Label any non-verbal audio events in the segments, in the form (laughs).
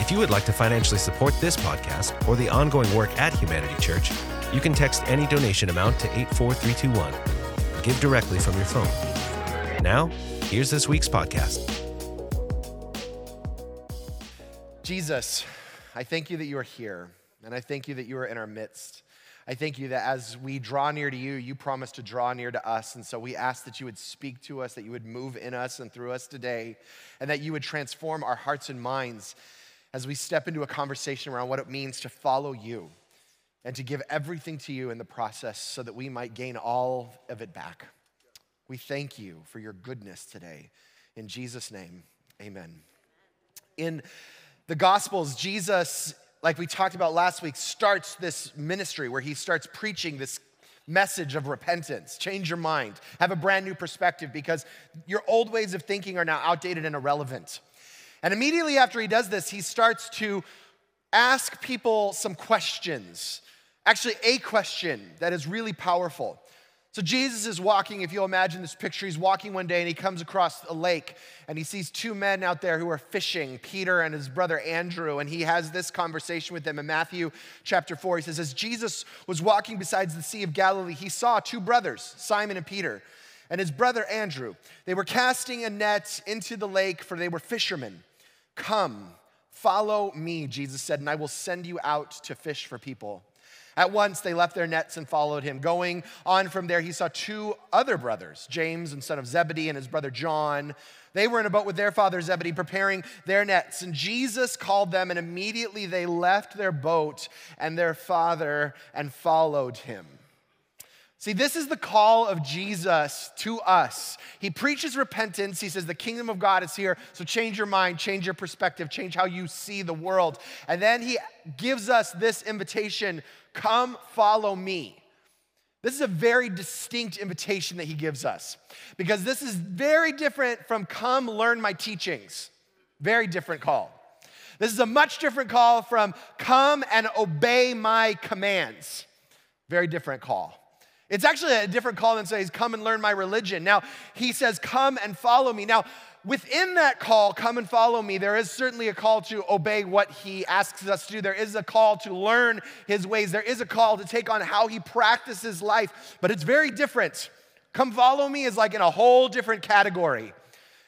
If you would like to financially support this podcast or the ongoing work at Humanity Church, you can text any donation amount to 84321. Give directly from your phone. Now, here's this week's podcast. Jesus, I thank you that you are here, and I thank you that you are in our midst. I thank you that as we draw near to you, you promise to draw near to us. And so we ask that you would speak to us, that you would move in us and through us today, and that you would transform our hearts and minds as we step into a conversation around what it means to follow you and to give everything to you in the process so that we might gain all of it back. We thank you for your goodness today. In Jesus' name, amen. In the Gospels, Jesus like we talked about last week, starts this ministry where he starts preaching this message of repentance. Change your mind, have a brand new perspective because your old ways of thinking are now outdated and irrelevant. And immediately after he does this, he starts to ask people some questions. Actually, a question that is really powerful. So Jesus is walking, if you'll imagine this picture, he's walking one day and he comes across a lake and he sees two men out there who are fishing, Peter and his brother Andrew, and he has this conversation with them in Matthew chapter 4. He says, As Jesus was walking beside the Sea of Galilee, he saw two brothers, Simon and Peter, and his brother Andrew. They were casting a net into the lake, for they were fishermen. Come, follow me, Jesus said, and I will send you out to fish for people. At once they left their nets and followed him. Going on from there, he saw two other brothers, James and son of Zebedee, and his brother John. They were in a boat with their father Zebedee, preparing their nets. And Jesus called them, and immediately they left their boat and their father and followed him. See, this is the call of Jesus to us. He preaches repentance. He says, The kingdom of God is here. So change your mind, change your perspective, change how you see the world. And then he gives us this invitation come follow me. This is a very distinct invitation that he gives us because this is very different from come learn my teachings. Very different call. This is a much different call from come and obey my commands. Very different call. It's actually a different call than says, Come and learn my religion. Now, he says, Come and follow me. Now, within that call, come and follow me, there is certainly a call to obey what he asks us to do. There is a call to learn his ways. There is a call to take on how he practices life, but it's very different. Come follow me is like in a whole different category.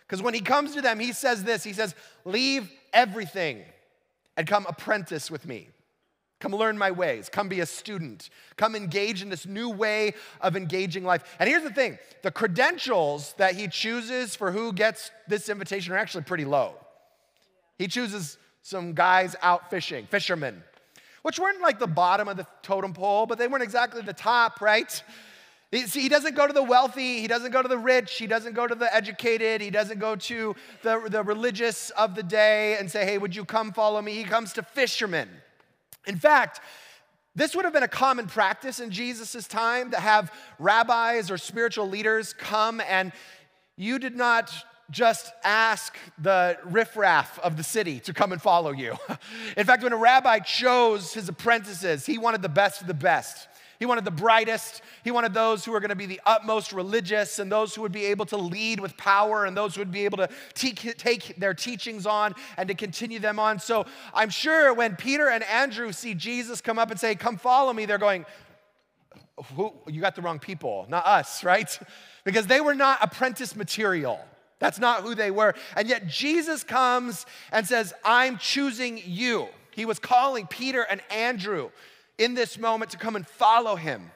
Because when he comes to them, he says this He says, Leave everything and come apprentice with me. Come learn my ways. Come be a student. Come engage in this new way of engaging life. And here's the thing the credentials that he chooses for who gets this invitation are actually pretty low. He chooses some guys out fishing, fishermen, which weren't like the bottom of the totem pole, but they weren't exactly the top, right? See, he doesn't go to the wealthy, he doesn't go to the rich, he doesn't go to the educated, he doesn't go to the, the religious of the day and say, hey, would you come follow me? He comes to fishermen. In fact, this would have been a common practice in Jesus' time to have rabbis or spiritual leaders come and you did not just ask the riffraff of the city to come and follow you. (laughs) In fact, when a rabbi chose his apprentices, he wanted the best of the best. He wanted the brightest. He wanted those who were going to be the utmost religious and those who would be able to lead with power and those who would be able to te- take their teachings on and to continue them on. So I'm sure when Peter and Andrew see Jesus come up and say, Come follow me, they're going, Who, You got the wrong people, not us, (laughs) right? Because they were not apprentice material. That's not who they were. And yet Jesus comes and says, I'm choosing you. He was calling Peter and Andrew in this moment to come and follow him.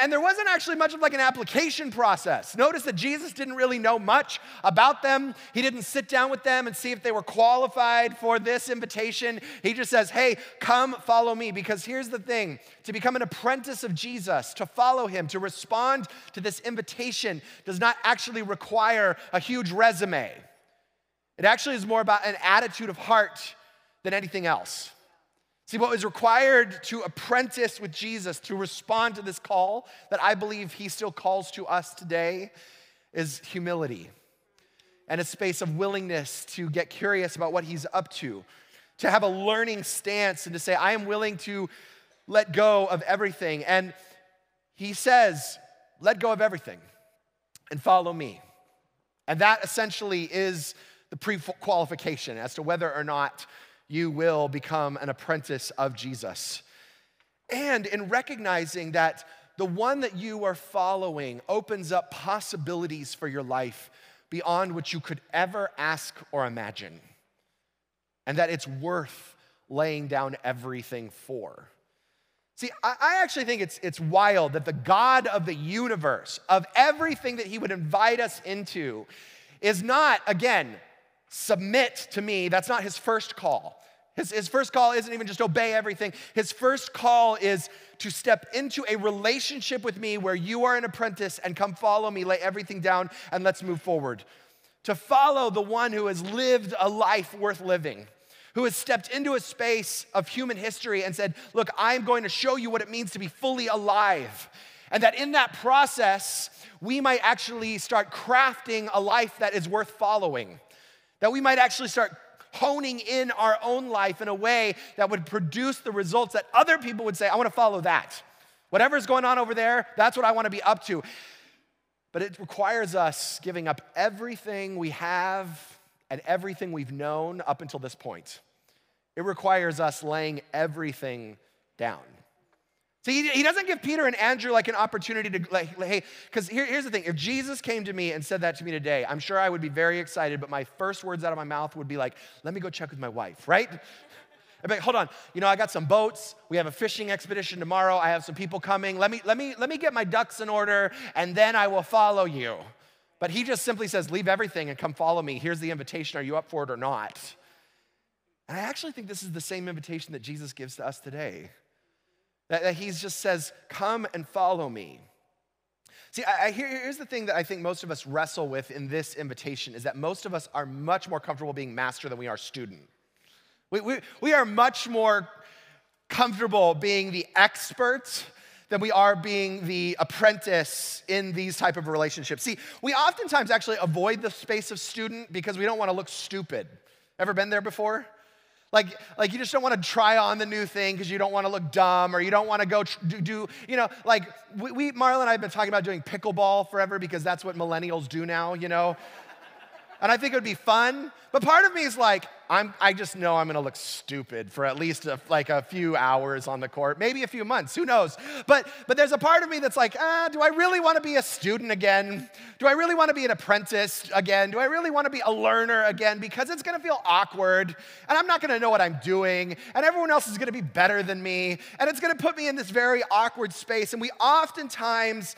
And there wasn't actually much of like an application process. Notice that Jesus didn't really know much about them. He didn't sit down with them and see if they were qualified for this invitation. He just says, Hey, come follow me. Because here's the thing to become an apprentice of Jesus, to follow him, to respond to this invitation does not actually require a huge resume. It actually is more about an attitude of heart than anything else. See, what was required to apprentice with Jesus, to respond to this call that I believe he still calls to us today, is humility and a space of willingness to get curious about what he's up to, to have a learning stance and to say, I am willing to let go of everything. And he says, let go of everything and follow me. And that essentially is the pre qualification as to whether or not you will become an apprentice of Jesus. And in recognizing that the one that you are following opens up possibilities for your life beyond what you could ever ask or imagine, and that it's worth laying down everything for. See, I actually think it's, it's wild that the God of the universe, of everything that He would invite us into, is not, again, submit to me. That's not His first call. His, his first call isn't even just obey everything. His first call is to step into a relationship with me where you are an apprentice and come follow me, lay everything down, and let's move forward. To follow the one who has lived a life worth living, who has stepped into a space of human history and said, Look, I'm going to show you what it means to be fully alive. And that in that process, we might actually start crafting a life that is worth following. That we might actually start honing in our own life in a way that would produce the results that other people would say, I want to follow that. Whatever's going on over there, that's what I want to be up to. But it requires us giving up everything we have and everything we've known up until this point. It requires us laying everything down. See, he doesn't give Peter and Andrew like an opportunity to, like, hey, because here, here's the thing. If Jesus came to me and said that to me today, I'm sure I would be very excited, but my first words out of my mouth would be like, let me go check with my wife, right? I'd be like, hold on, you know, I got some boats. We have a fishing expedition tomorrow. I have some people coming. Let me, let me, let me get my ducks in order, and then I will follow you. But he just simply says, leave everything and come follow me. Here's the invitation. Are you up for it or not? And I actually think this is the same invitation that Jesus gives to us today. That, that he just says, Come and follow me. See, I, I, here's the thing that I think most of us wrestle with in this invitation is that most of us are much more comfortable being master than we are student. We, we, we are much more comfortable being the expert than we are being the apprentice in these type of relationships. See, we oftentimes actually avoid the space of student because we don't want to look stupid. Ever been there before? Like, like you just don't want to try on the new thing because you don't want to look dumb or you don't want to go tr- do, do, you know, like we, we, Marla and I have been talking about doing pickleball forever because that's what millennials do now, you know? and I think it would be fun. But part of me is like, I'm, I just know I'm gonna look stupid for at least a, like a few hours on the court, maybe a few months, who knows? But, but there's a part of me that's like, ah, do I really wanna be a student again? Do I really wanna be an apprentice again? Do I really wanna be a learner again? Because it's gonna feel awkward, and I'm not gonna know what I'm doing, and everyone else is gonna be better than me, and it's gonna put me in this very awkward space. And we oftentimes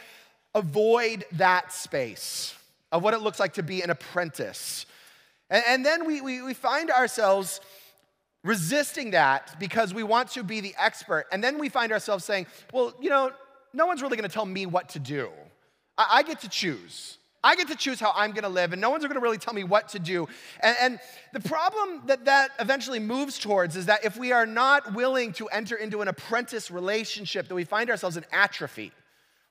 avoid that space of what it looks like to be an apprentice. And, and then we, we, we find ourselves resisting that because we want to be the expert. And then we find ourselves saying, well, you know, no one's really gonna tell me what to do. I, I get to choose. I get to choose how I'm gonna live, and no one's gonna really tell me what to do. And, and, the problem that that eventually moves towards is that if we are not willing to enter into an apprentice relationship, that we find ourselves in atrophy.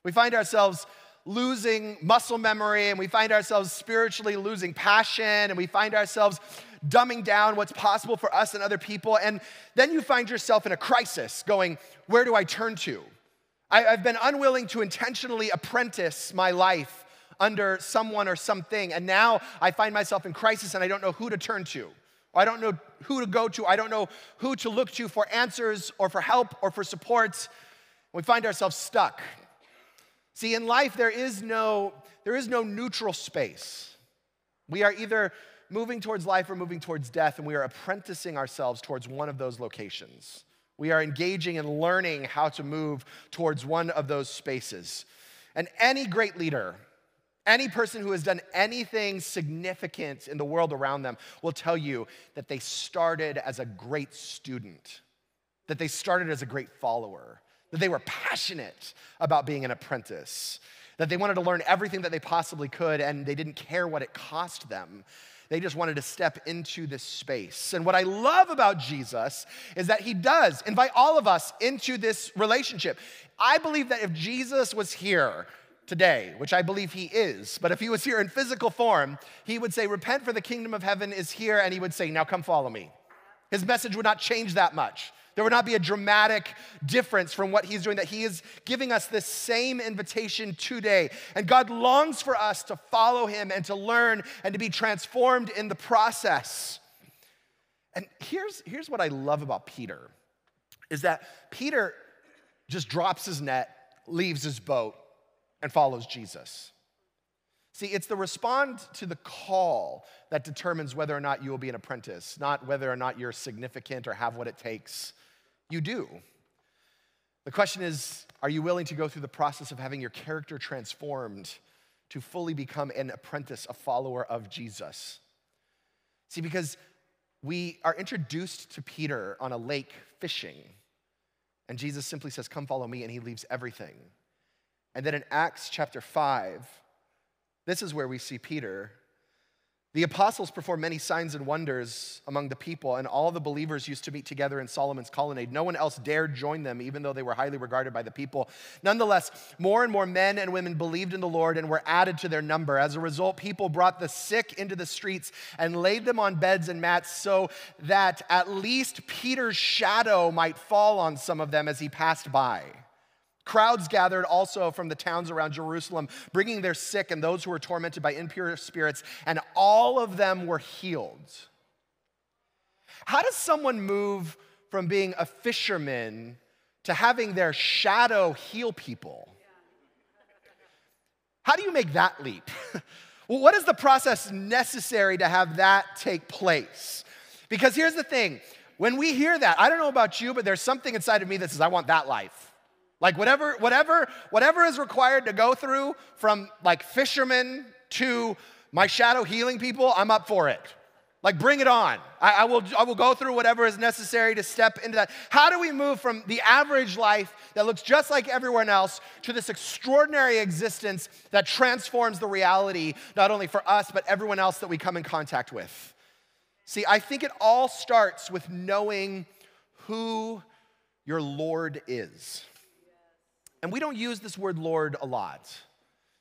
We find ourselves losing muscle memory and we find ourselves spiritually losing passion and we find ourselves dumbing down what's possible for us and other people. And then you find yourself in a crisis going, Where do I turn to? I, have been unwilling to intentionally apprentice my life under someone or something. And now I find myself in crisis and I don't know who to turn to. I don't know who to go to. I don't know who to look to for answers or for help or for support. We find ourselves stuck. See, in life, there is no, there is no neutral space. We are either moving towards life or moving towards death, and we are apprenticing ourselves towards one of those locations. We are engaging and learning how to move towards one of those spaces. And any great leader, any person who has done anything significant in the world around them will tell you that they started as a great student, that they started as a great follower, that they were passionate about being an apprentice, that they wanted to learn everything that they possibly could and they didn't care what it cost them. They just wanted to step into this space. And what I love about Jesus is that he does invite all of us into this relationship. I believe that if Jesus was here, today, which I believe he is. But if he was here in physical form, he would say, Repent, for the kingdom of heaven is here. And he would say, Now come follow me. His message would not change that much. There would not be a dramatic difference from what he's doing, that he is giving us this same invitation today. And God longs for us to follow him and to learn and to be transformed in the process. And here's, here's what I love about Peter is that Peter just drops his net, leaves his boat, and follows Jesus. See, it's the respond to the call that determines whether or not you will be an apprentice, not whether or not you're significant or have what it takes. You do. The question is are you willing to go through the process of having your character transformed to fully become an apprentice, a follower of Jesus? See, because we are introduced to Peter on a lake fishing, and Jesus simply says, Come follow me, and he leaves everything. And then in Acts chapter 5, this is where we see Peter the apostles performed many signs and wonders among the people, and all the believers used to meet together in Solomon's colonnade. No one else dared join them, even though they were highly regarded by the people. Nonetheless, more and more men and women believed in the Lord and were added to their number. As a result, people brought the sick into the streets and laid them on beds and mats so that at least Peter's shadow might fall on some of them as he passed by. Crowds gathered also from the towns around Jerusalem, bringing their sick and those who were tormented by impure spirits, and all of them were healed. How does someone move from being a fisherman to having their shadow heal people? How do you make that leap? (laughs) well, what is the process necessary to have that take place? Because here's the thing when we hear that, I don't know about you, but there's something inside of me that says, I want that life. Like whatever, whatever, whatever is required to go through from like fishermen to my shadow healing people, I'm up for it. Like bring it on. I, I, will, I will go through whatever is necessary to step into that. How do we move from the average life that looks just like everyone else to this extraordinary existence that transforms the reality, not only for us, but everyone else that we come in contact with? See, I think it all starts with knowing who your Lord is. And we don't use this word Lord a lot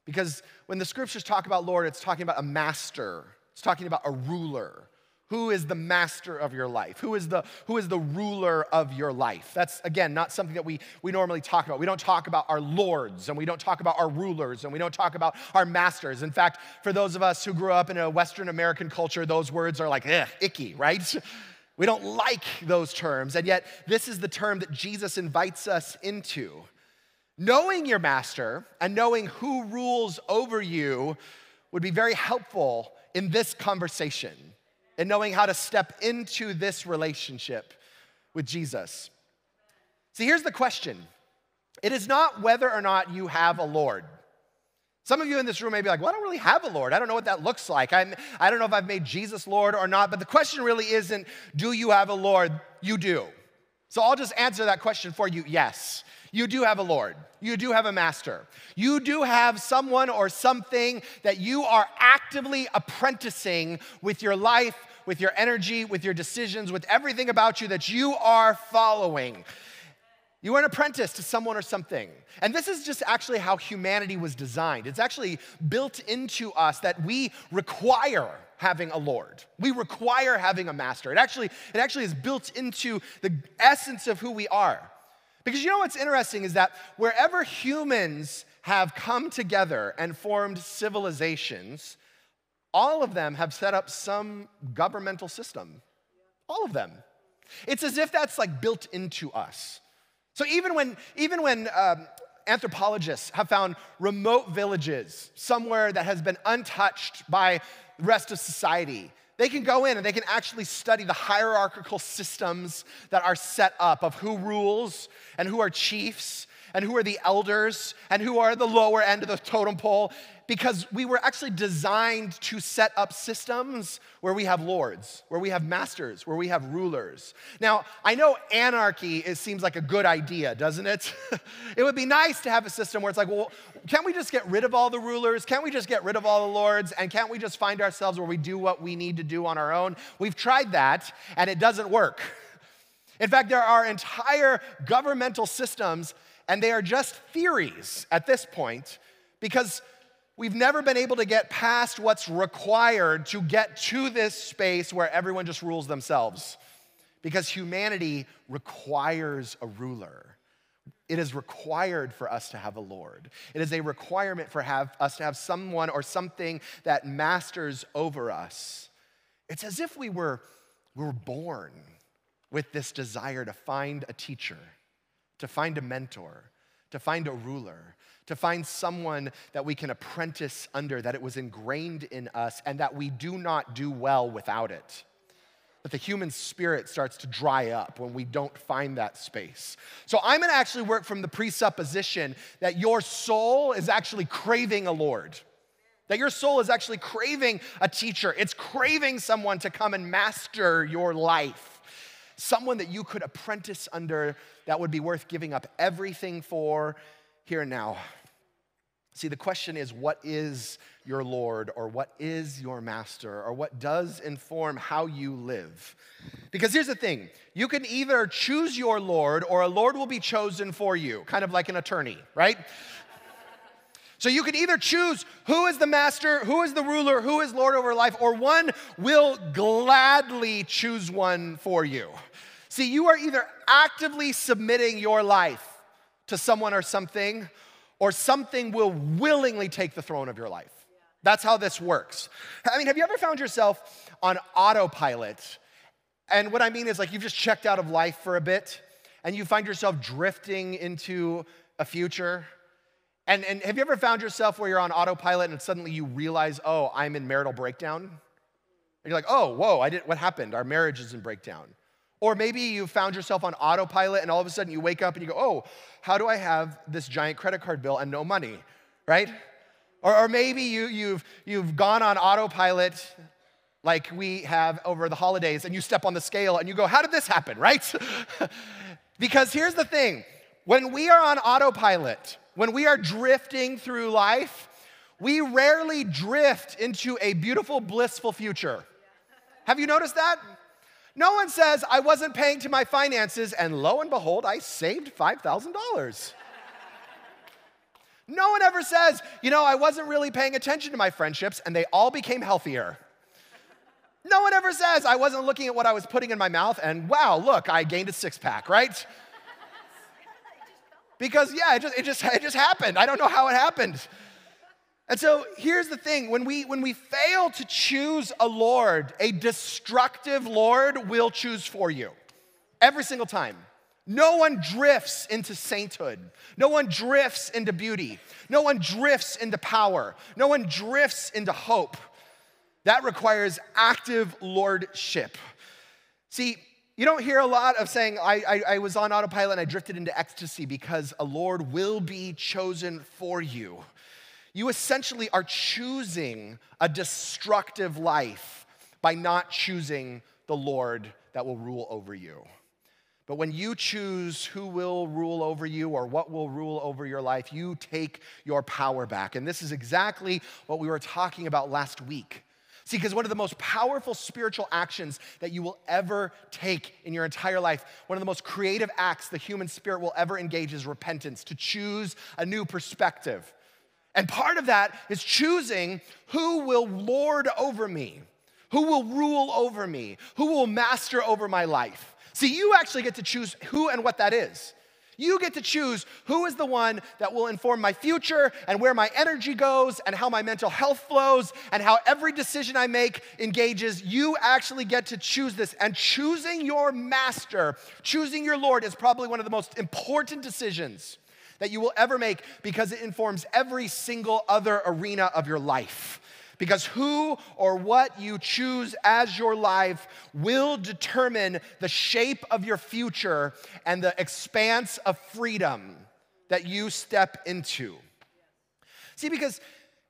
because when the scriptures talk about Lord, it's talking about a master, it's talking about a ruler. Who is the master of your life? Who is the, who is the ruler of your life? That's, again, not something that we, we normally talk about. We don't talk about our lords and we don't talk about our rulers and we don't talk about our masters. In fact, for those of us who grew up in a Western American culture, those words are like, eh, icky, right? (laughs) We don't like those terms. And yet, this is the term that Jesus invites us into. Knowing your master and knowing who rules over you would be very helpful in this conversation and knowing how to step into this relationship with Jesus. See, here's the question it is not whether or not you have a Lord. Some of you in this room may be like, well, I don't really have a Lord. I don't know what that looks like. I'm, I don't know if I've made Jesus Lord or not. But the question really isn't, do you have a Lord? You do. So I'll just answer that question for you yes. You do have a Lord. You do have a master. You do have someone or something that you are actively apprenticing with your life, with your energy, with your decisions, with everything about you that you are following. You are an apprentice to someone or something. And this is just actually how humanity was designed. It's actually built into us that we require having a Lord. We require having a master. It actually, it actually is built into the essence of who we are. Because you know what's interesting is that wherever humans have come together and formed civilizations, all of them have set up some governmental system. All of them. It's as if that's like built into us. So even when, even when um, anthropologists have found remote villages somewhere that has been untouched by the rest of society, they can go in and they can actually study the hierarchical systems that are set up of who rules and who are chiefs and who are the elders and who are the lower end of the totem pole because we were actually designed to set up systems where we have lords, where we have masters, where we have rulers. Now, I know anarchy it seems like a good idea, doesn't it? (laughs) it would be nice to have a system where it's like, well, can't we just get rid of all the rulers? Can't we just get rid of all the lords? And can't we just find ourselves where we do what we need to do on our own? We've tried that and it doesn't work. (laughs) In fact, there are entire governmental systems, and they are just theories at this point because we've never been able to get past what's required to get to this space where everyone just rules themselves. Because humanity requires a ruler. It is required for us to have a Lord. It is a requirement for have, us to have someone or something that masters over us. It's as if we were, we were born with this desire to find a teacher, to find a mentor, to find a ruler, to find someone that we can apprentice under, that it was ingrained in us, and that we do not do well without it. That the human spirit starts to dry up when we don't find that space. So, I'm gonna actually work from the presupposition that your soul is actually craving a Lord. That your soul is actually craving a teacher. It's craving someone to come and master your life someone that you could apprentice under that would be worth giving up everything for here and now. See, the question is what is your Lord or what is your master or what does inform how you live? Because here's the thing you can either choose your Lord or a Lord will be chosen for you, kind of like an attorney, right? So you can either choose who is the master, who is the ruler, who is Lord over life, or one will gladly choose one for you. See, you are either actively submitting your life to someone or something, or something will willingly take the throne of your life. That's how this works. I mean, have you ever found yourself on autopilot? And what I mean is, like, you've just checked out of life for a bit and you find yourself drifting into a future. And, and have you ever found yourself where you're on autopilot and suddenly you realize, oh, I'm in marital breakdown? And you're like, oh, whoa, I didn't, what happened? Our marriage is in breakdown. Or maybe you found yourself on autopilot and all of a sudden you wake up and you go, oh, how do I have this giant credit card bill and no money, right? Or, or maybe you, you've, you've gone on autopilot like we have over the holidays and you step on the scale and you go, how did this happen, right? (laughs) because here's the thing when we are on autopilot, when we are drifting through life, we rarely drift into a beautiful, blissful future. Have you noticed that? No one says, I wasn't paying to my finances, and lo and behold, I saved $5,000. no one ever says, you know, I wasn't really paying attention to my friendships, and they all became healthier. No one ever says, I wasn't looking at what I was putting in my mouth, and wow, look, I gained a six pack, right? Because, yeah, it just, it, just, it just happened. I don't know how it happened. And so here's the thing when we, when we fail to choose a Lord, a destructive Lord will choose for you every single time. No one drifts into sainthood. No one drifts into beauty. No one drifts into power. No one drifts into hope. That requires active lordship. See, you don't hear a lot of saying, I, I, I, was on autopilot and I drifted into ecstasy because a Lord will be chosen for you. You essentially are choosing a destructive life by not choosing the Lord that will rule over you. But when you choose who will rule over you or what will rule over your life, you take your power back. And this is exactly what we were talking about last week. See, because one of the most powerful spiritual actions that you will ever take in your entire life, one of the most creative acts the human spirit will ever engage is repentance, to choose a new perspective. And part of that is choosing who will lord over me, who will rule over me, who will master over my life. See, you actually get to choose who and what that is. You get to choose who is the one that will inform my future and where my energy goes and how my mental health flows and how every decision I make engages. You actually get to choose this. And choosing your master, choosing your Lord, is probably one of the most important decisions that you will ever make because it informs every single other arena of your life. Because who or what you choose as your life will determine the shape of your future and the expanse of freedom that you step into. See, because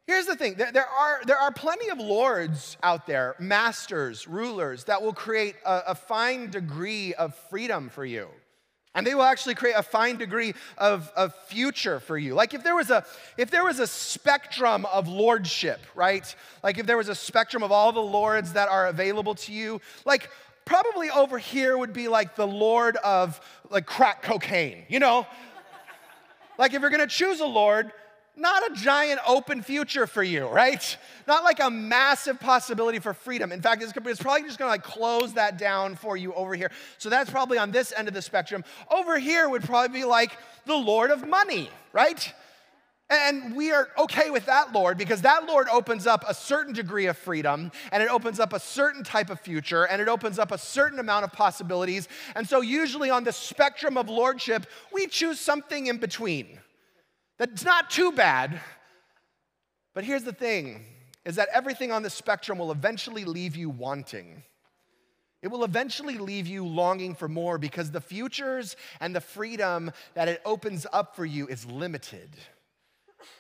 here's the thing there, there, are, there are plenty of lords out there, masters, rulers, that will create a, a fine degree of freedom for you. And they will actually create a fine degree of, of future for you. Like if there was a if there was a spectrum of lordship, right? Like if there was a spectrum of all the lords that are available to you, like probably over here would be like the lord of like crack cocaine, you know? like if you're gonna choose a lord, not a giant open future for you, right? Not like a massive possibility for freedom. In fact, it's, it's probably just gonna like close that down for you over here. So that's probably on this end of the spectrum. Over here would probably be like the Lord of money, right? And we are okay with that Lord because that Lord opens up a certain degree of freedom and it opens up a certain type of future and it opens up a certain amount of possibilities. And so, usually on the spectrum of lordship, we choose something in between. That's not too bad. But here's the thing is that everything on the spectrum will eventually leave you wanting. It will eventually leave you longing for more because the futures and the freedom that it opens up for you is limited.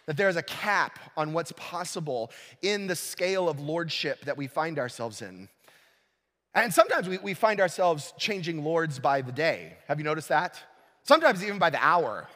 That there is a cap on what's possible in the scale of lordship that we find ourselves in. And sometimes we, we find ourselves changing lords by the day. Have you noticed that? Sometimes even by the hour.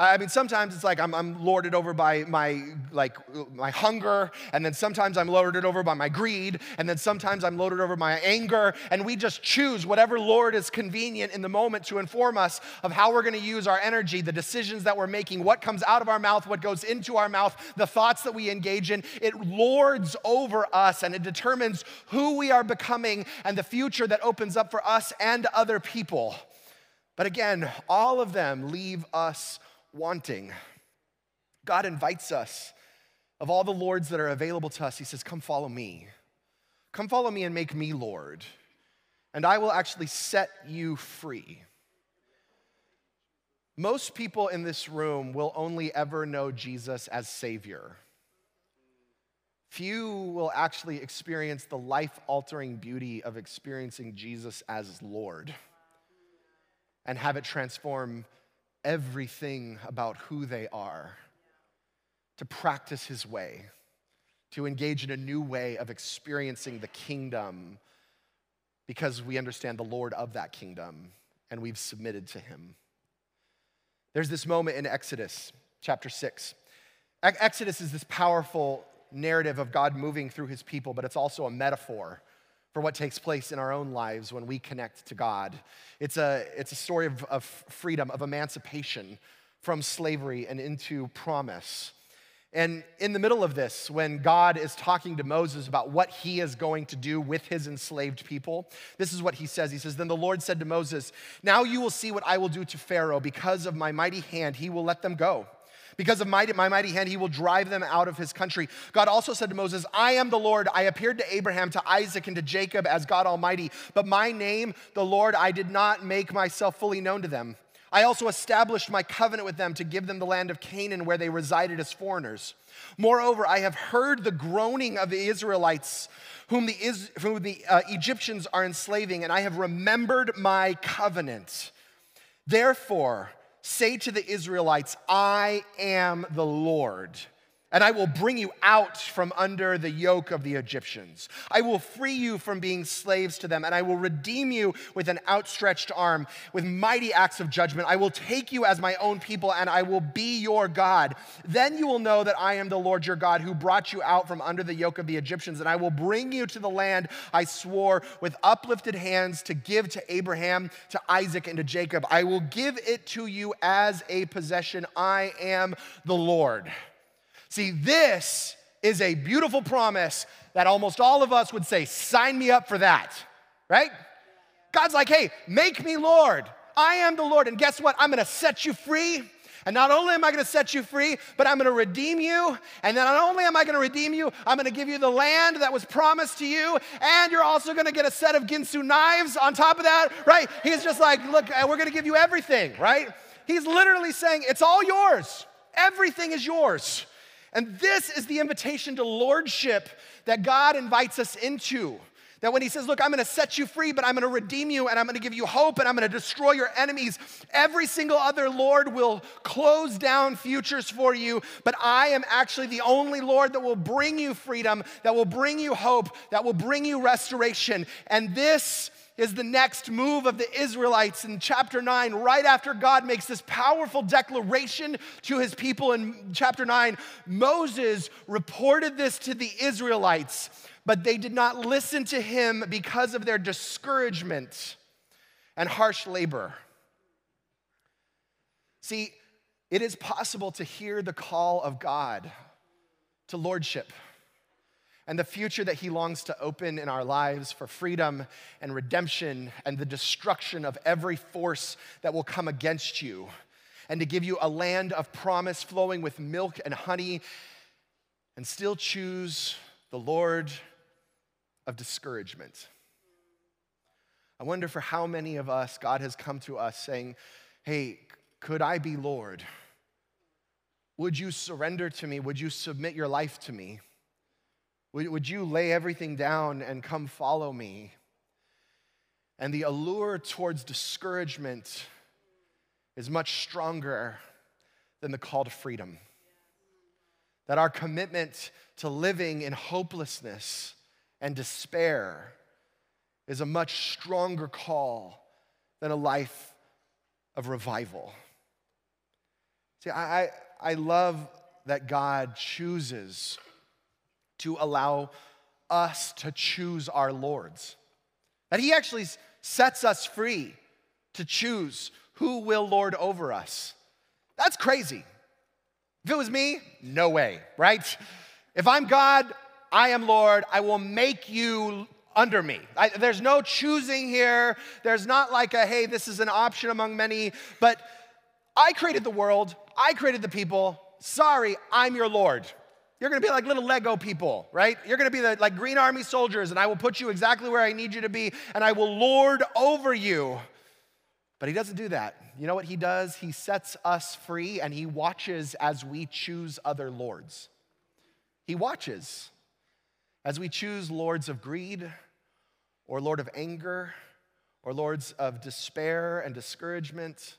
I mean, sometimes it's like I'm, I'm lorded over by my like my hunger, and then sometimes I'm lorded over by my greed, and then sometimes I'm lorded over my anger, and we just choose whatever Lord is convenient in the moment to inform us of how we're going to use our energy, the decisions that we're making, what comes out of our mouth, what goes into our mouth, the thoughts that we engage in. It lords over us, and it determines who we are becoming and the future that opens up for us and other people. But again, all of them leave us wanting. God invites us, of all the lords that are available to us, He says, Come follow me. Come follow me and make me Lord, and I will actually set you free. Most people in this room will only ever know Jesus as Savior. Few will actually experience the life altering beauty of experiencing Jesus as Lord and have it transform everything about who they are, to practice his way, to engage in a new way of experiencing the kingdom because we understand the Lord of that kingdom and we've submitted to him. There's this moment in Exodus chapter 6. Exodus is this powerful narrative of God moving through his people, but it's also a metaphor for what takes place in our own lives when we connect to God. It's a, it's a story of, of freedom, of emancipation from slavery and into promise. And in the middle of this, when God is talking to Moses about what he is going to do with his enslaved people, this is what he says. He says, Then the Lord said to Moses, Now you will see what I will do to Pharaoh. Because of my mighty hand, he will let them go. Because of my, my mighty hand, he will drive them out of his country. God also said to Moses, I am the Lord. I appeared to Abraham, to Isaac, and to Jacob as God Almighty. But my name, the Lord, I did not make myself fully known to them. I also established my covenant with them to give them the land of Canaan where they resided as foreigners. Moreover, I have heard the groaning of the Israelites, whom the, whom the uh, Egyptians are enslaving, and I have remembered my covenant. Therefore, Say to the Israelites, I am the Lord and I will bring you out from under the yoke of the Egyptians. I will free you from being slaves to them, and I will redeem you with an outstretched arm, with mighty acts of judgment. I will take you as my own people, and I will be your God. Then you will know that I am the Lord your God who brought you out from under the yoke of the Egyptians, and I will bring you to the land I swore with uplifted hands to give to Abraham, to Isaac, and to Jacob. I will give it to you as a possession. I am the Lord. See, this is a beautiful promise that almost all of us would say, sign me up for that, right? God's like, hey, make me Lord. I am the Lord. And guess what? I'm gonna set you free. And not only am I gonna set you free, but I'm gonna redeem you. And not only am I gonna redeem you, I'm gonna give you the land that was promised to you. And you're also gonna get a set of Ginsu knives on top of that, right? He's just like, look, uh, we're gonna give you everything, right? He's literally saying, it's all yours. Everything is yours. And this is the invitation to lordship that God invites us into. That when he says, Look, I'm gonna set you free, but I'm gonna redeem you and I'm gonna give you hope and I'm gonna destroy your enemies, every single other Lord will close down futures for you, but I am actually the only Lord that will bring you freedom, that will bring you hope, that will bring you restoration. And this is the next move of the Israelites in chapter 9, right after God makes this powerful declaration to his people in chapter 9. Moses reported this to the Israelites but they did not listen to him because of their discouragement and harsh labor. See, it is possible to hear the call of God to lordship and the future that He longs to open in our lives for freedom and redemption and the destruction of every force that will come against you, and to give you a land of promise flowing with milk and honey, and still choose the Lord of discouragement. I wonder for how many of us God has come to us saying, Hey, could I be Lord? Would you surrender to me? Would you submit your life to me? Would, you lay everything down and come follow me? And the allure towards discouragement is much stronger than the call to freedom. That our commitment to living in hopelessness and despair is a much stronger call than a life of revival. See, I, I love that God chooses to allow us to choose our lords. That He actually sets us free to choose who will lord over us. That's crazy. If it was me, no way, right? If I'm God, I am Lord, I will make you under me. I, there's no choosing here. There's not like a, hey, this is an option among many, but I created the world, I created the people. Sorry, I'm your Lord. You're gonna be like little Lego people, right? You're gonna be the, like green army soldiers, and I will put you exactly where I need you to be, and I will lord over you. But he doesn't do that. You know what he does? He sets us free and he watches as we choose other lords. He watches. As we choose lords of greed, or lord of anger, or lords of despair and discouragement,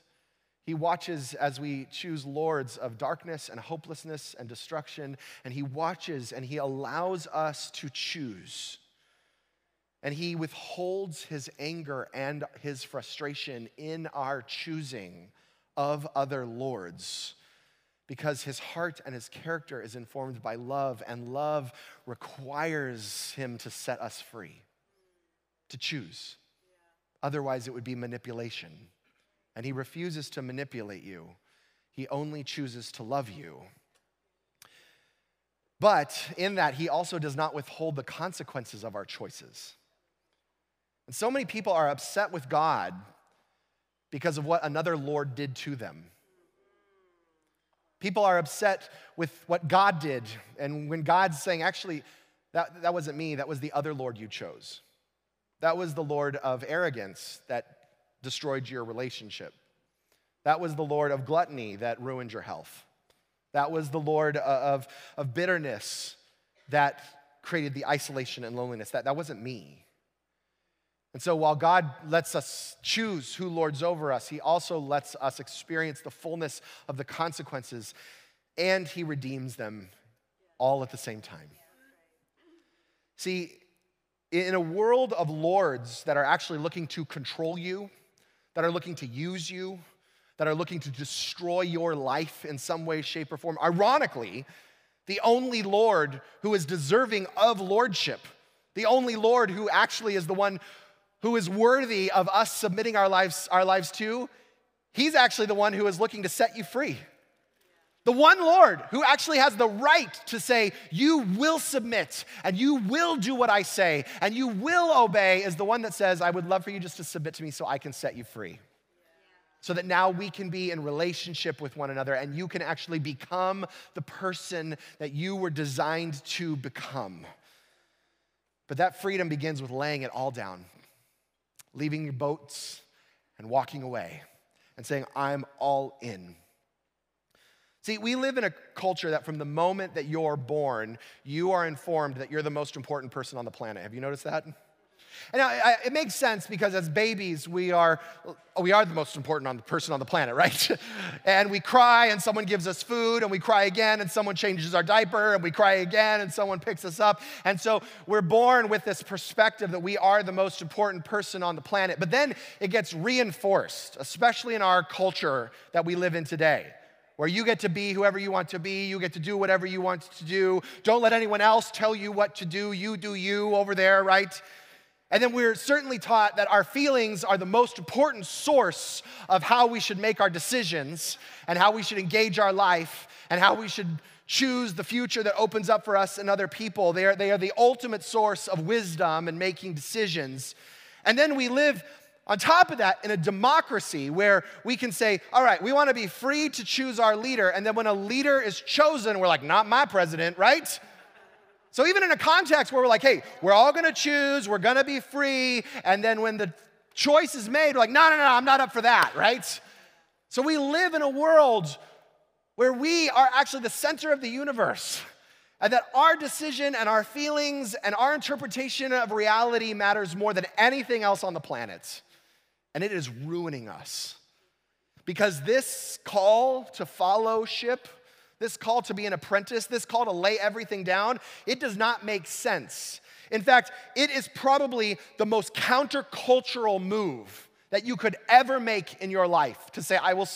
he watches as we choose lords of darkness and hopelessness and destruction, and he watches and he allows us to choose. And he withholds his anger and his frustration in our choosing of other lords because his heart and his character is informed by love, and love requires him to set us free, to choose. Otherwise, it would be manipulation. And he refuses to manipulate you, he only chooses to love you. But in that, he also does not withhold the consequences of our choices. And so many people are upset with God because of what another Lord did to them. People are upset with what God did. And when God's saying, actually, that, that wasn't me, that was the other Lord you chose. That was the Lord of arrogance that destroyed your relationship. That was the Lord of gluttony that ruined your health. That was the Lord uh, of, of bitterness that created the isolation and loneliness. That, that wasn't me. And so while God lets us choose who lords over us, He also lets us experience the fullness of the consequences and He redeems them all at the same time. See, in a world of lords that are actually looking to control you, that are looking to use you, that are looking to destroy your life in some way, shape, or form, ironically, the only Lord who is deserving of lordship, the only Lord who actually is the one who is worthy of us submitting our lives, our lives to, he's actually the one who is looking to set you free. The one Lord who actually has the right to say, You will submit and you will do what I say and you will obey, is the one that says, I would love for you just to submit to me so I can set you free. So that now we can be in relationship with one another and you can actually become the person that you were designed to become. But that freedom begins with laying it all down leaving your boats and walking away and saying, I'm all in. See, we live in a culture that from the moment that you're born, you are informed that you're the most important person on the planet. Have you noticed that? And I, I, it makes sense because as babies, we are, we are the most important on the person on the planet, right? (laughs) and we cry and someone gives us food, and we cry again and someone changes our diaper, and we cry again and someone picks us up. And so we're born with this perspective that we are the most important person on the planet. But then it gets reinforced, especially in our culture that we live in today where you get to be whoever you want to be, you get to do whatever you want to do. Don't let anyone else tell you what to do. You do you over there, right? And then we're certainly taught that our feelings are the most important source of how we should make our decisions and how we should engage our life and how we should choose the future that opens up for us and other people. They are, they are the ultimate source of wisdom and making decisions. And then we live on top of that in a democracy where we can say, all right, we want to be free to choose our leader. And then when a leader is chosen, we're like, not my president, right? So, even in a context where we're like, hey, we're all gonna choose, we're gonna be free, and then when the choice is made, we're like, no, no, no, I'm not up for that, right? So, we live in a world where we are actually the center of the universe, and that our decision and our feelings and our interpretation of reality matters more than anything else on the planet. And it is ruining us. Because this call to fellowship this call to be an apprentice, this call to lay everything down, it does not make sense. In fact, it is probably the most countercultural move that you could ever make in your life to say, I will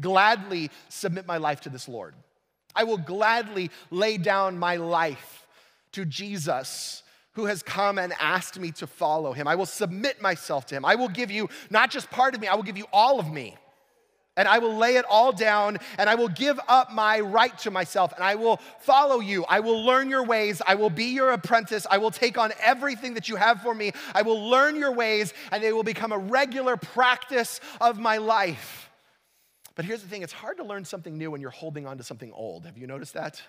gladly submit my life to this Lord. I will gladly lay down my life to Jesus who has come and asked me to follow him. I will submit myself to him. I will give you not just part of me, I will give you all of me and I will lay it all down and I will give up my right to myself and I will follow you. I will learn your ways. I will be your apprentice. I will take on everything that you have for me. I will learn your ways and they will become a regular practice of my life. But here's the thing it's hard to learn something new when you're holding on to something old. Have you noticed that?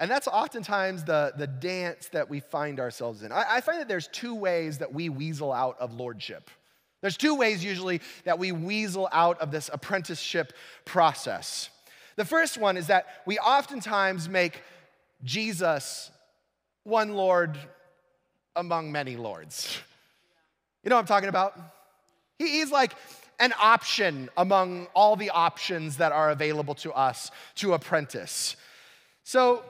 And that's oftentimes the, the dance that we find ourselves in. I, I find that there's two ways that we weasel out of lordship. There's two ways usually that we weasel out of this apprenticeship process. The first one is that we oftentimes make Jesus one Lord among many lords. You know what I'm talking about? He's like an option among all the options that are available to us to apprentice. So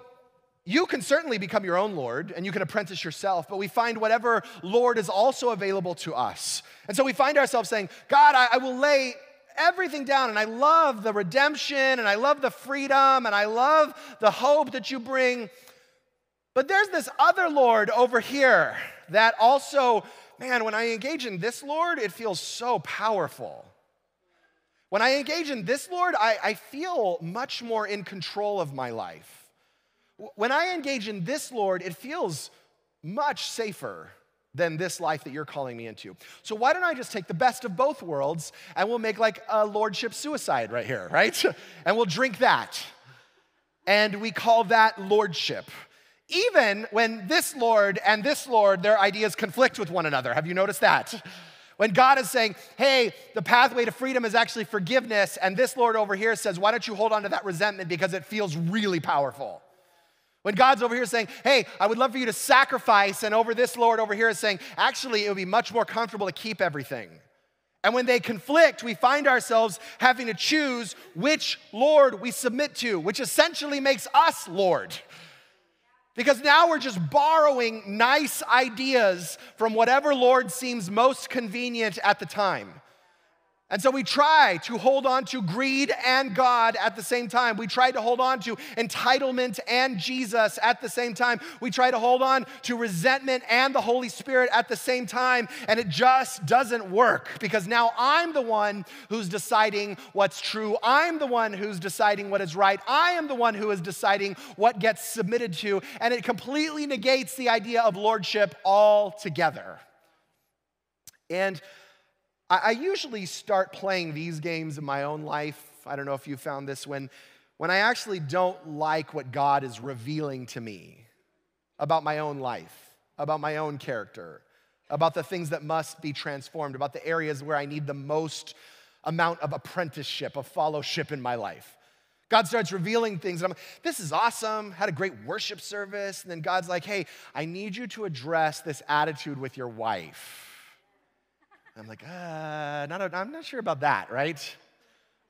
you can certainly become your own Lord and you can apprentice yourself, but we find whatever Lord is also available to us. And so we find ourselves saying, God, I, I will lay everything down. And I love the redemption and I love the freedom and I love the hope that you bring. But there's this other Lord over here that also, man, when I engage in this Lord, it feels so powerful. When I engage in this Lord, I, I feel much more in control of my life. When I engage in this, Lord, it feels much safer than this life that you're calling me into. So why don't I just take the best of both worlds and we'll make like a lordship suicide right here, right? (laughs) and we'll drink that. And we call that lordship. Even when this Lord and this Lord, their ideas conflict with one another. Have you noticed that? When God is saying, hey, the pathway to freedom is actually forgiveness, and this Lord over here says, why don't you hold on to that resentment because it feels really powerful? When God's over here saying, hey, I would love for you to sacrifice, and over this Lord over here is saying, actually, it would be much more comfortable to keep everything. And when they conflict, we find ourselves having to choose which Lord we submit to, which essentially makes us Lord. Because now we're just borrowing nice ideas from whatever Lord seems most convenient at the time. And so we try to hold on to greed and God at the same time. We try to hold on to entitlement and Jesus at the same time. We try to hold on to resentment and the Holy Spirit at the same time. And it just doesn't work because now I'm the one who's deciding what's true. I'm the one who's deciding what is right. I am the one who is deciding what gets submitted to. And it completely negates the idea of lordship altogether. And I, usually start playing these games in my own life. I don't know if you found this when, when I actually don't like what God is revealing to me about my own life, about my own character, about the things that must be transformed, about the areas where I need the most amount of apprenticeship, of fellowship in my life. God starts revealing things, and I'm like, this is awesome. Had a great worship service. And then God's like, hey, I need you to address this attitude with your wife. I'm like, uh, not, I'm not sure about that, right?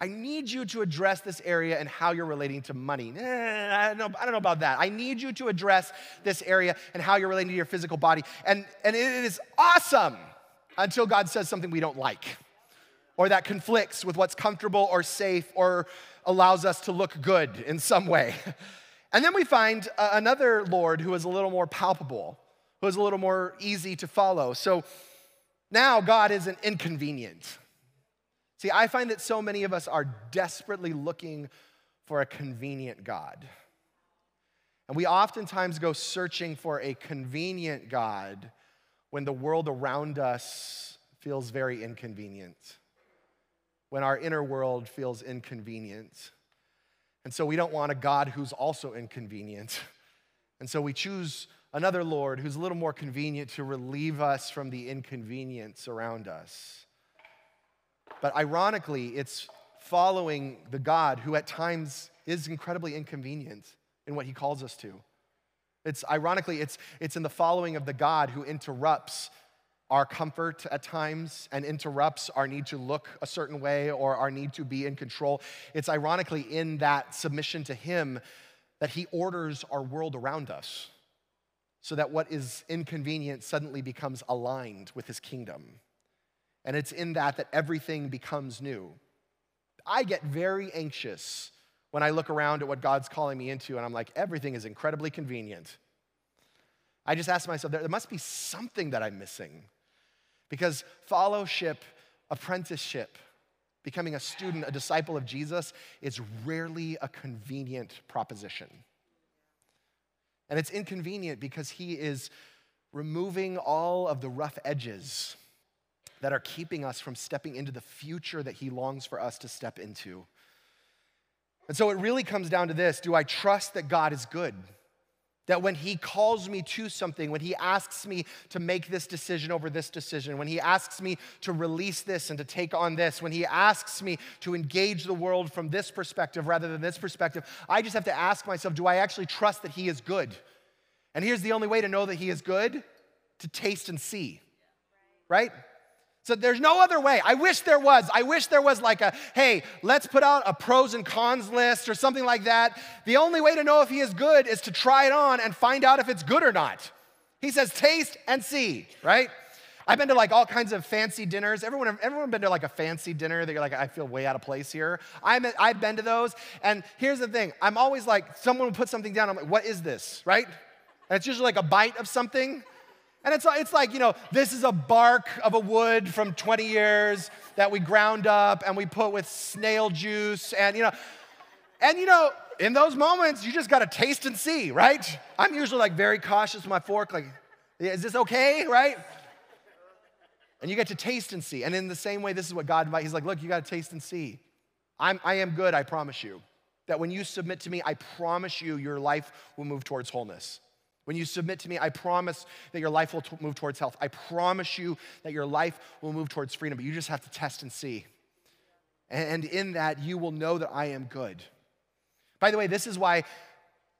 I need you to address this area and how you're relating to money. Eh, I, don't know, I don't know about that. I need you to address this area and how you're relating to your physical body. And, and it is awesome until God says something we don't like or that conflicts with what's comfortable or safe or allows us to look good in some way. (laughs) And then we find another Lord who is a little more palpable, who is a little more easy to follow. So now God isn't inconvenient. See, I find that so many of us are desperately looking for a convenient God. And we oftentimes go searching for a convenient God when the world around us feels very inconvenient, when our inner world feels inconvenient. And so we don't want a God who's also inconvenient. And so we choose another Lord who's a little more convenient to relieve us from the inconvenience around us. But ironically, it's following the God who at times is incredibly inconvenient in what he calls us to. It's ironically, it's, it's in the following of the God who interrupts our comfort at times and interrupts our need to look a certain way or our need to be in control. It's ironically in that submission to him that he orders our world around us so that what is inconvenient suddenly becomes aligned with his kingdom. And it's in that that everything becomes new. I get very anxious when I look around at what God's calling me into, and I'm like, everything is incredibly convenient. I just ask myself, there must be something that I'm missing. Because fellowship, apprenticeship, becoming a student, a disciple of Jesus, is rarely a convenient proposition. And it's inconvenient because he is removing all of the rough edges that are keeping us from stepping into the future that He longs for us to step into. And so it really comes down to this do I trust that God is good? That when He calls me to something, when He asks me to make this decision over this decision, when He asks me to release this and to take on this, when He asks me to engage the world from this perspective rather than this perspective, I just have to ask myself do I actually trust that He is good? And here's the only way to know that He is good to taste and see, right? So there's no other way. I wish there was. I wish there was like a, hey, let's put out a pros and cons list or something like that. The only way to know if he is good is to try it on and find out if it's good or not. He says, taste and see, right? I've been to like all kinds of fancy dinners. Everyone, everyone been to like a fancy dinner that you're like, I feel way out of place here. I'm, I've been to those. And here's the thing I'm always like, someone will put something down. I'm like, what is this, right? And it's usually like a bite of something. And it's, it's like, you know, this is a bark of a wood from 20 years that we ground up and we put with snail juice. And, you know, and, you know, in those moments, you just got to taste and see, right? I'm usually like very cautious with my fork, like, is this okay, right? And you get to taste and see. And in the same way, this is what God invites. He's like, look, you got to taste and see. I'm, I am good, I promise you. That when you submit to me, I promise you your life will move towards wholeness. When you submit to me, I promise that your life will t- move towards health. I promise you that your life will move towards freedom, but you just have to test and see. And in that, you will know that I am good. By the way, this is why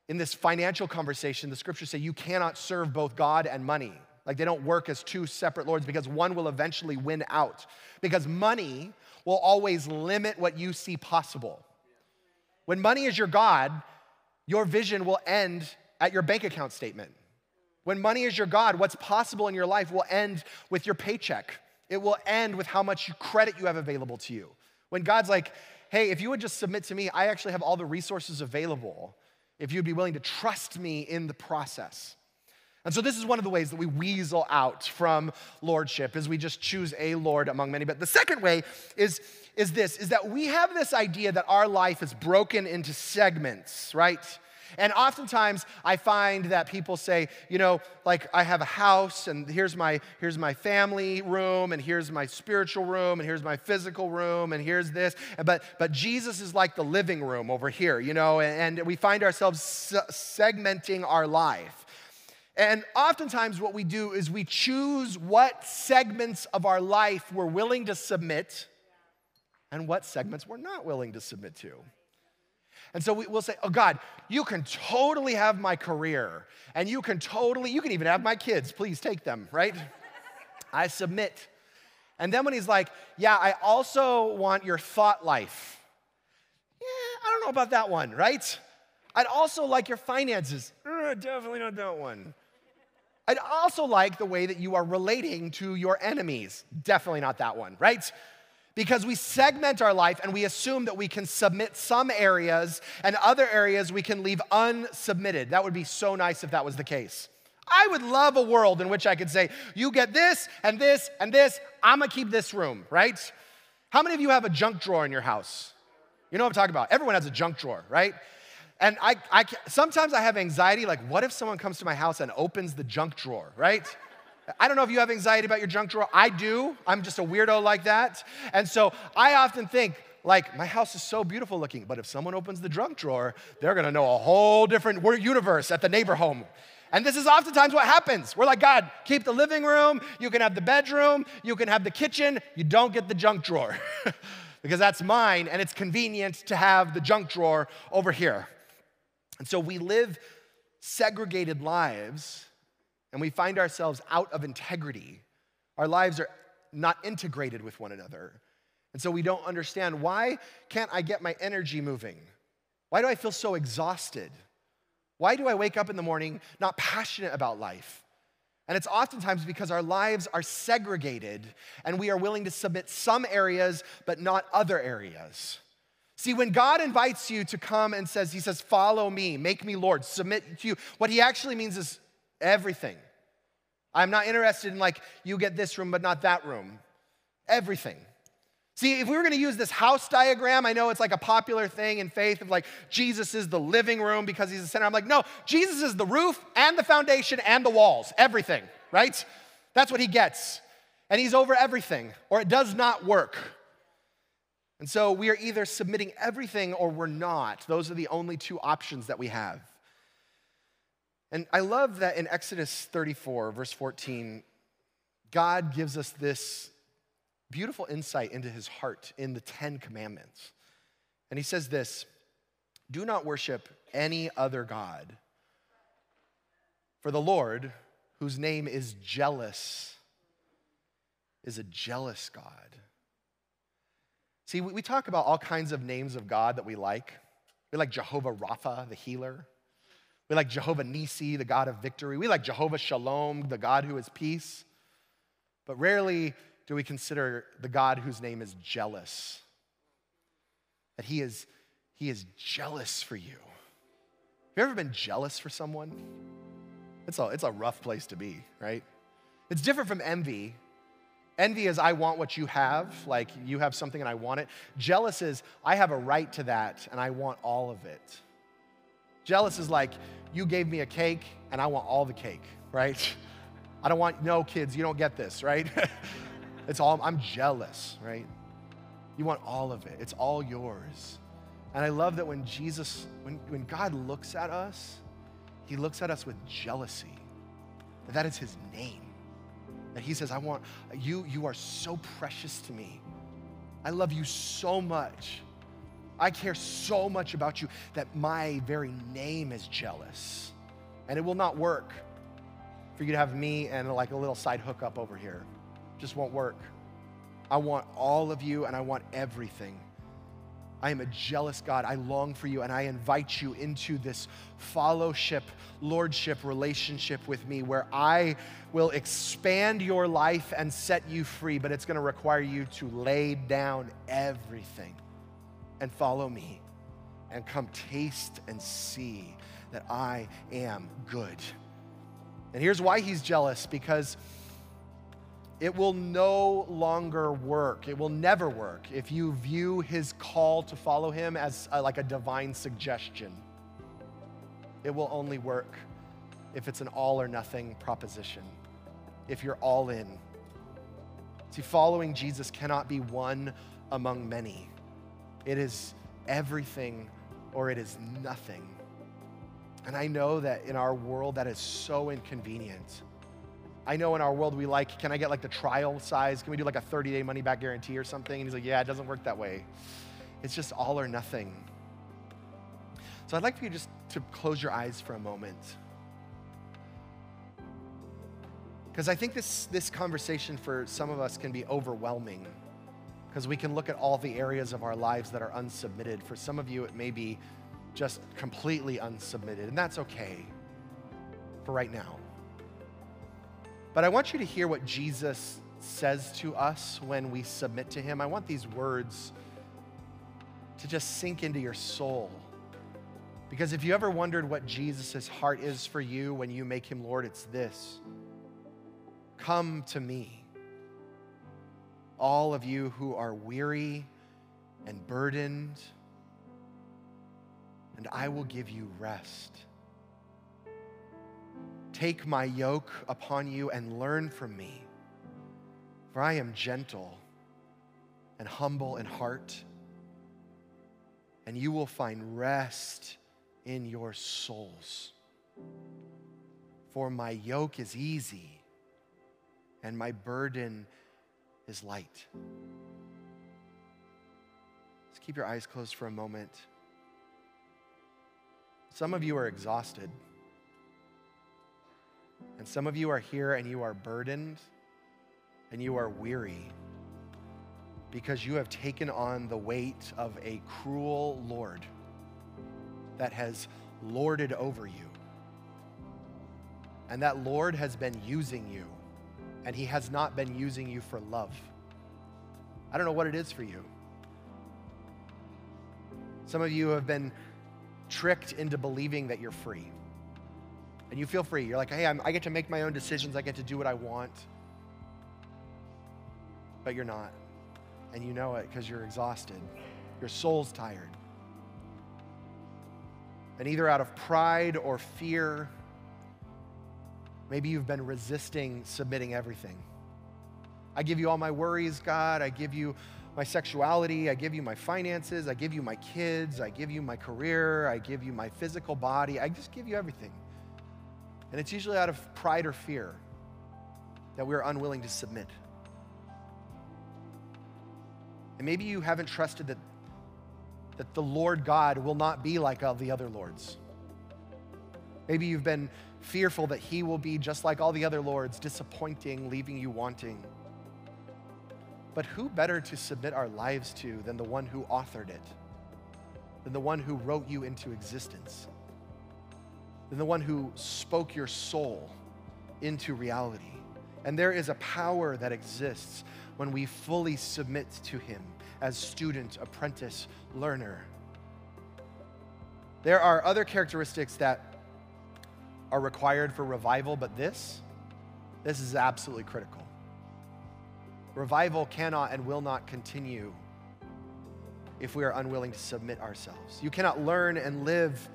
in this financial conversation, the scriptures say you cannot serve both God and money. Like they don't work as two separate lords because one will eventually win out. Because money will always limit what you see possible. When money is your God, your vision will end at your bank account statement. When money is your God, what's possible in your life will end with your paycheck. It will end with how much credit you have available to you. When God's like, hey, if you would just submit to me, I actually have all the resources available if you'd be willing to trust me in the process. And so this is one of the ways that we weasel out from lordship is we just choose a lord among many. But the second way is, is this is that we have this idea that our life is broken into segments, right? And oftentimes I find that people say, you know, like I have a house and here's my here's my family room and here's my spiritual room and here's my physical room and here's this. But but Jesus is like the living room over here, you know, and, and we find ourselves segmenting our life. And oftentimes, what we do is we choose what segments of our life we're willing to submit and what segments we're not willing to submit to. And so we, will say, Oh, God, you can totally have my career, and you can totally, you can even have my kids. Please take them, right? I submit. And then when he's like, Yeah, I also want your thought life. Yeah, I don't know about that one, right? I'd also like your finances. Uh, definitely not that one. I'd also like the way that you are relating to your enemies. Definitely not that one, right? Because we segment our life and we assume that we can submit some areas and other areas we can leave unsubmitted. That would be so nice if that was the case. I would love a world in which I could say, you get this and this and this, I'm gonna keep this room, right? How many of you have a junk drawer in your house? You know what I'm talking about? Everyone has a junk drawer, right? And I, I sometimes I have anxiety, like, what if someone comes to my house and opens the junk drawer, right? I don't know if you have anxiety about your junk drawer. I do. I'm just a weirdo like that. And so I often think, like, my house is so beautiful looking, but if someone opens the junk drawer, they're gonna know a whole different universe at the Neighbour home. And this is oftentimes what happens. We're like, God, keep the living room, you can have the bedroom, you can have the kitchen, you don't get the junk drawer. (laughs) because that's mine and it's convenient to have the junk drawer over here. And so we live segregated lives and we find ourselves out of integrity. Our lives are not integrated with one another. And so we don't understand why can't I get my energy moving? Why do I feel so exhausted? Why do I wake up in the morning not passionate about life? And it's oftentimes because our lives are segregated and we are willing to submit some areas but not other areas. See, when God invites you to come and says, He says, Follow me, make me Lord, submit to you, what He actually means is everything. I'm not interested in like, you get this room, but not that room. Everything. See, if we were gonna use this house diagram, I know it's like a popular thing in faith of like, Jesus is the living room because he's the center. I'm like, no, Jesus is the roof and the foundation and the walls, everything, right? That's what he gets. And he's over everything, or it does not work. And so we are either submitting everything or we're not. Those are the only two options that we have. And I love that in Exodus 34, verse 14, God gives us this beautiful insight into his heart in the Ten Commandments. And he says this Do not worship any other God, for the Lord, whose name is jealous, is a jealous God. See, we talk about all kinds of names of God that we like. We like Jehovah Rapha, the healer. We like Jehovah Nisi, the God of victory. We like Jehovah Shalom, the God who is peace. But rarely do we consider the God whose name is jealous. That he is, he is jealous for you. Have you ever been jealous for someone? It's a, it's a rough place to be, right? It's different from envy. Envy is I want what you have, like you have something and I want it. Jealous is I have a right to that and I want all of it. Jealous is like you gave me a cake and I want all the cake, right? (laughs) I don't want, no kids, you don't get this, right? (laughs) it's all, I'm jealous, right? You want all of it, it's all yours. And I love that when Jesus, when, when God looks at us, he looks at us with jealousy. That, that is his name. That he says, I want you, you are so precious to me. I love you so much I care so much about you that my very name is jealous. And it will not work for you to have me and like a little side hookup over here. Just won't work. I want all of you and I want everything. I am a jealous God. I long for you and I invite you into this fellowship, lordship relationship with me where I will expand your life and set you free, but it's going to require you to lay down everything and follow me and come taste and see that I am good. And here's why he's jealous because it will no longer work. It will never work if you view his call to follow him as a, like a divine suggestion. It will only work if it's an all or nothing proposition, if you're all in. See, following Jesus cannot be one among many. It is everything or it is nothing. And I know that in our world that is so inconvenient. I know in our world we like, can I get like the trial size? Can we do like a 30 day money back guarantee or something? And he's like, yeah, it doesn't work that way. It's just all or nothing. So I'd like for you just to close your eyes for a moment. Because I think this, this conversation for some of us can be overwhelming because we can look at all the areas of our lives that are unsubmitted. For some of you, it may be just completely unsubmitted, and that's okay for right now. But I want you to hear what Jesus says to us when we submit to Him. I want these words to just sink into your soul. Because if you ever wondered what Jesus' heart is for you when you make Him Lord, it's this Come to me, all of you who are weary and burdened, and I will give you rest. Take my yoke upon you and learn from me, for I am gentle and humble in heart, and you will find rest in your souls. For my yoke is easy and my burden is light. Just keep your eyes closed for a moment. Some of you are exhausted, and some of you are here and you are burdened and you are weary because you have taken on the weight of a cruel Lord that has lorded over you. And that Lord has been using you and He has not been using you for love. I don't know what it is for you. Some of you have been tricked into believing that you're free. And you feel free. You're like, hey, I'm, i get to make my own decisions, I get to do what I want. But you're not. And you know it because you're exhausted. Your soul's tired. And either out of pride or fear, Maybe you've been resisting submitting everything. I give you all my worries, God. I give you my sexuality. I give you my finances. I give you my kids. I give you my career. I give you my physical body. I just give you everything. And it's usually out of pride or fear that we're unwilling to submit. And maybe you haven't trusted that, that the Lord God will not be like all the other lords. Maybe you've been fearful that he will be just like all the other lords, disappointing, leaving you wanting. But who better to submit our lives to than the one who authored it, than the one who wrote you into existence, than the one who spoke your soul into reality? And there is a power that exists when we fully submit to him as student, apprentice, learner. There are other characteristics that are required for revival, but this, this is absolutely critical. Revival cannot and will not continue if we are unwilling to submit ourselves. You cannot learn and live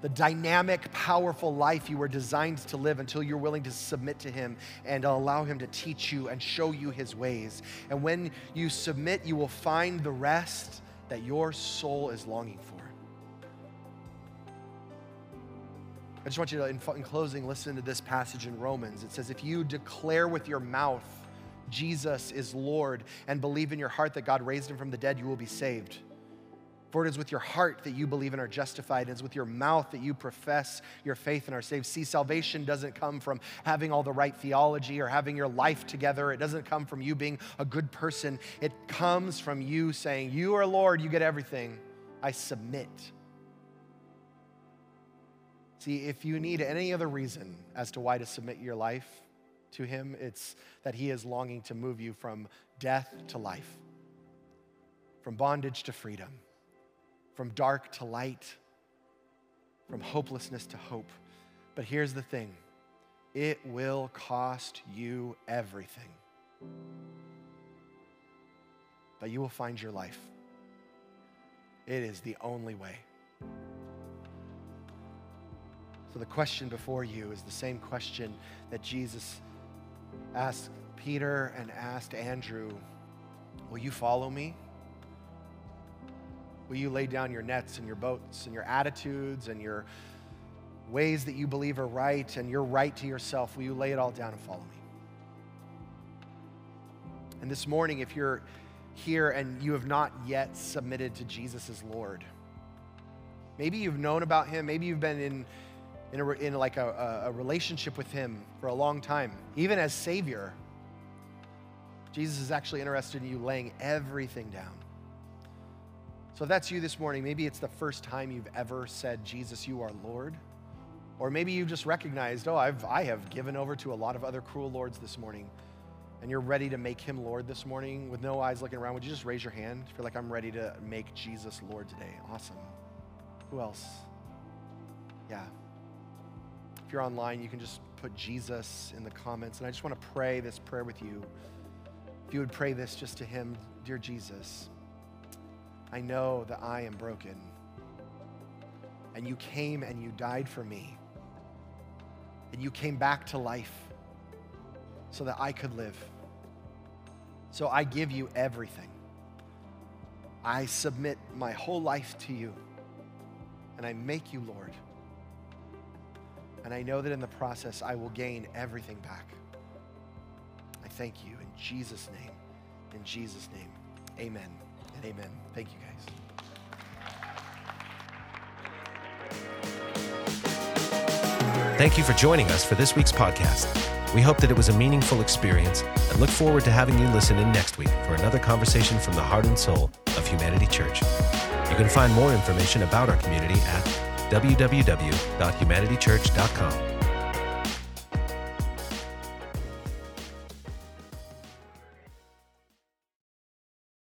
the dynamic, powerful life you were designed to live until you're willing to submit to Him and allow Him to teach you and show you His ways. And when you submit, you will find the rest that your soul is longing for. I just want you to, in, in closing, listen to this passage in Romans. It says, If you declare with your mouth Jesus is Lord and believe in your heart that God raised him from the dead, you will be saved. For it is with your heart that you believe and are justified. It is with your mouth that you profess your faith and are saved. See, salvation doesn't come from having all the right theology or having your life together. It doesn't come from you being a good person. It comes from you saying, You are Lord, you get everything. I submit. See, if you need any other reason as to why to submit your life to Him, it's that He is longing to move you from death to life, from bondage to freedom, from dark to light, from hopelessness to hope. But here's the thing it will cost you everything. But you will find your life. It is the only way. So the question before you is the same question that Jesus asked Peter and asked Andrew Will you follow me? Will you lay down your nets and your boats and your attitudes and your ways that you believe are right and your right to yourself? Will you lay it all down and follow me? And this morning, if you're here and you have not yet submitted to Jesus as Lord, Maybe you've known about him. Maybe you've been in, in, a, in like a, a relationship with him for a long time, even as Savior. Jesus is actually interested in you laying everything down. So if that's you this morning, maybe it's the first time you've ever said, Jesus, you are Lord. Or maybe you've just recognized, oh, I've, I have given over to a lot of other cruel lords this morning. And you're ready to make him Lord this morning with no eyes looking around. Would you just raise your hand you're like, I'm ready to make Jesus Lord today? Awesome. Who else? Yeah. You're online, you can just put Jesus in the comments. And I just want to pray this prayer with you. If you would pray this just to him, Dear Jesus, I know that I am broken. And you came and you died for me. And you came back to life so that I could live. So I give you everything. I submit my whole life to you. And I make you Lord. And I know that in the process, I will gain everything back. I thank you in Jesus' name. In Jesus' name, amen and amen. Thank you, guys. Thank you for joining us for this week's podcast. We hope that it was a meaningful experience and look forward to having you listen in next week for another conversation from the heart and soul of Humanity Church. You can find more information about our community at www.humanitychurch.com